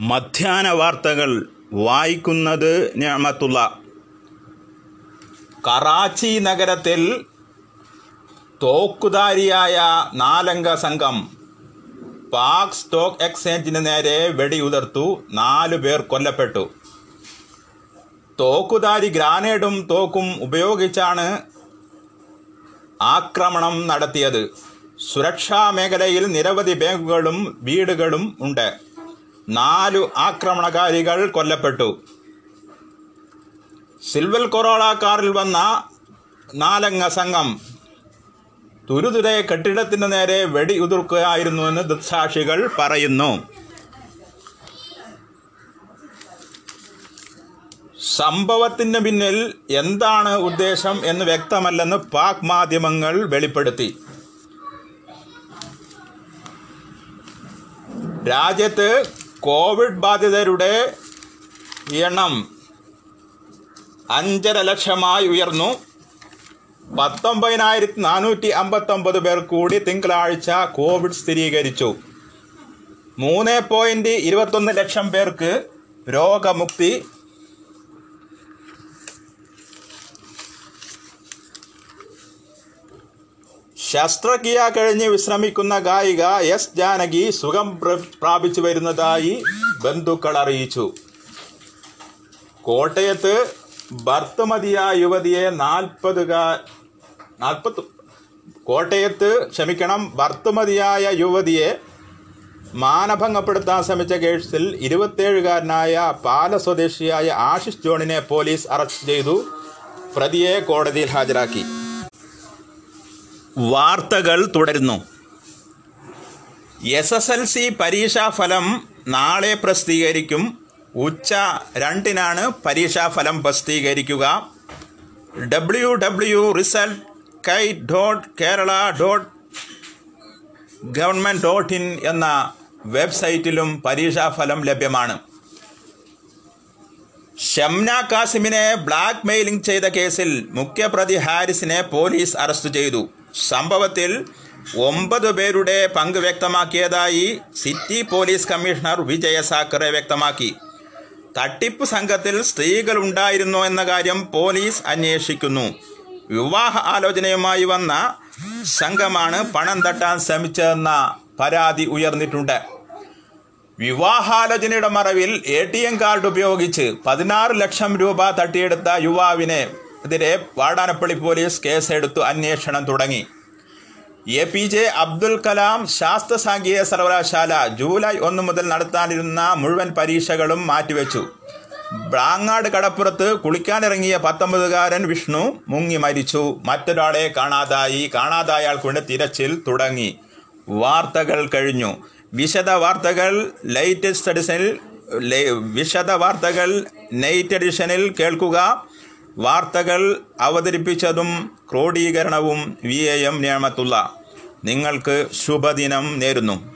മധ്യാഹ്ന വാർത്തകൾ വായിക്കുന്നത് ഞാമത്തുള്ള കറാച്ചി നഗരത്തിൽ തോക്കുധാരിയായ നാലംഗ സംഘം പാക് സ്റ്റോക്ക് എക്സ്ചേഞ്ചിന് നേരെ വെടിയുതിർത്തു നാലു പേർ കൊല്ലപ്പെട്ടു. തോക്കുധാരി ഗ്രാനേഡും തോക്കും ഉപയോഗിച്ചാണ് ആക്രമണം നടത്തിയത്. സുരക്ഷാ മേഖലയിൽ നിരവധി ബാങ്കുകളും വീടുകളും ഉണ്ട്. നാലു ആക്രമണകാരികൾ കൊല്ലപ്പെട്ടു. സിൽവൽ കൊറോള കാറിൽ വന്ന നാലംഗ സംഘം തുരുതുരെ കെട്ടിടത്തിന് നേരെ വെടി ഉതിർക്കുകയായിരുന്നുവെന്ന് ദൃക്സാക്ഷികൾ പറയുന്നു. സംഭവത്തിന് പിന്നിൽ എന്താണ് ഉദ്ദേശം എന്ന് വ്യക്തമല്ലെന്ന് പാക് മാധ്യമങ്ങൾ വെളിപ്പെടുത്തി. രാജ്യത്ത് കോവിഡ് ബാധിതരുടെ എണ്ണം അഞ്ചര ലക്ഷമായി ഉയർന്നു. പത്തൊമ്പതിനായിരത്തി നാനൂറ്റി അമ്പത്തൊമ്പത് പേർ കൂടി തിങ്കളാഴ്ച കോവിഡ് സ്ഥിരീകരിച്ചു. മൂന്ന് പോയിന്റ് ഇരുപത്തൊന്ന് ലക്ഷം പേർക്ക് രോഗമുക്തി ശസ്ത്രക്രിയ കഴിഞ്ഞ് വിശ്രമിക്കുന്ന ഗായിക എസ് ജാനകി സുഖം പ്ര- പ്രാപിച്ചു വരുന്നതായി ബന്ധുക്കൾ അറിയിച്ചു. കോട്ടയത്ത് ഭർത്തമതിയായ യുവതിയെ നാൽപ്പതുകാ നാൽപ്പത്ത് കോട്ടയത്ത് ക്ഷമിക്കണം ഭർത്തമതിയായ യുവതിയെ മാനഭംഗപ്പെടുത്താൻ ശ്രമിച്ച കേസിൽ ഇരുപത്തേഴുകാരനായ പാല സ്വദേശിയായ ആശിഷ് ജോണിനെ പോലീസ് അറസ്റ്റ് ചെയ്തു. പ്രതിയെ കോടതിയിൽ ഹാജരാക്കി. വാർത്തകൾ തുടരുന്നു. എസ് എസ് എൽ സി പരീക്ഷാഫലം നാളെ പ്രസിദ്ധീകരിക്കും. ഉച്ച രണ്ടിനാണ് പരീക്ഷാഫലം പ്രസിദ്ധീകരിക്കുക. W W result kite dot Kerala dot government dot in എന്ന വെബ്സൈറ്റിലും പരീക്ഷാഫലം ലഭ്യമാണ്. ഷംന കാസിമിനെ ബ്ലാക്ക് മെയിലിംഗ് ചെയ്ത കേസിൽ മുഖ്യപ്രതി ഹാരിസിനെ പോലീസ് അറസ്റ്റ് ചെയ്തു. സംഭവത്തിൽ ഒമ്പത് പേരുടെ പങ്ക് വ്യക്തമാക്കിയതായി city police commissioner Vijay Sakhare വ്യക്തമാക്കി. തട്ടിപ്പ് സംഘത്തിൽ സ്ത്രീകൾ ഉണ്ടായിരുന്നോ എന്ന കാര്യം പോലീസ് അന്വേഷിക്കുന്നു. വിവാഹ ആലോചനയുമായി വന്ന സംഘമാണ് പണം തട്ടാൻ ശ്രമിച്ചതെന്ന പരാതി ഉയർന്നിട്ടുണ്ട്. വിവാഹാലോചനയുടെ മറവിൽ എ ടി എം കാർഡ് ഉപയോഗിച്ച് പതിനാറ് ലക്ഷം രൂപ തട്ടിയെടുത്ത യുവാവിനെ എതിരെ വാടാനപ്പള്ളി പോലീസ് കേസെടുത്തു അന്വേഷണം തുടങ്ങി. A P J Abdul Kalam ശാസ്ത്ര സാങ്കേതിക സർവകലാശാല ജൂലൈ ഒന്ന് മുതൽ നടത്താനിരുന്ന മുഴുവൻ പരീക്ഷകളും മാറ്റിവെച്ചു. ബ്രാങ്ങാട് കടപ്പുറത്ത് കുളിക്കാനിറങ്ങിയ പത്തൊമ്പതുകാരൻ വിഷ്ണു മുങ്ങി മരിച്ചു. മറ്റൊരാളെ കാണാതായി. കാണാതായ ആൾക്കൊണ്ട് തിരച്ചിൽ തുടങ്ങി. വാർത്തകൾ കഴിഞ്ഞു. വിശദ വാർത്തകൾ ലൈറ്റസ്റ്റ് എഡിഷനിൽ വിശദ വാർത്തകൾ നൈറ്റ് എഡിഷനിൽ കേൾക്കുക. വാർത്തകൾ അവതരിപ്പിച്ചതും ക്രോഡീകരണവും വി എ എം നിയമത്തുള്ള നിങ്ങൾക്ക് ശുഭദിനം നേരുന്നു.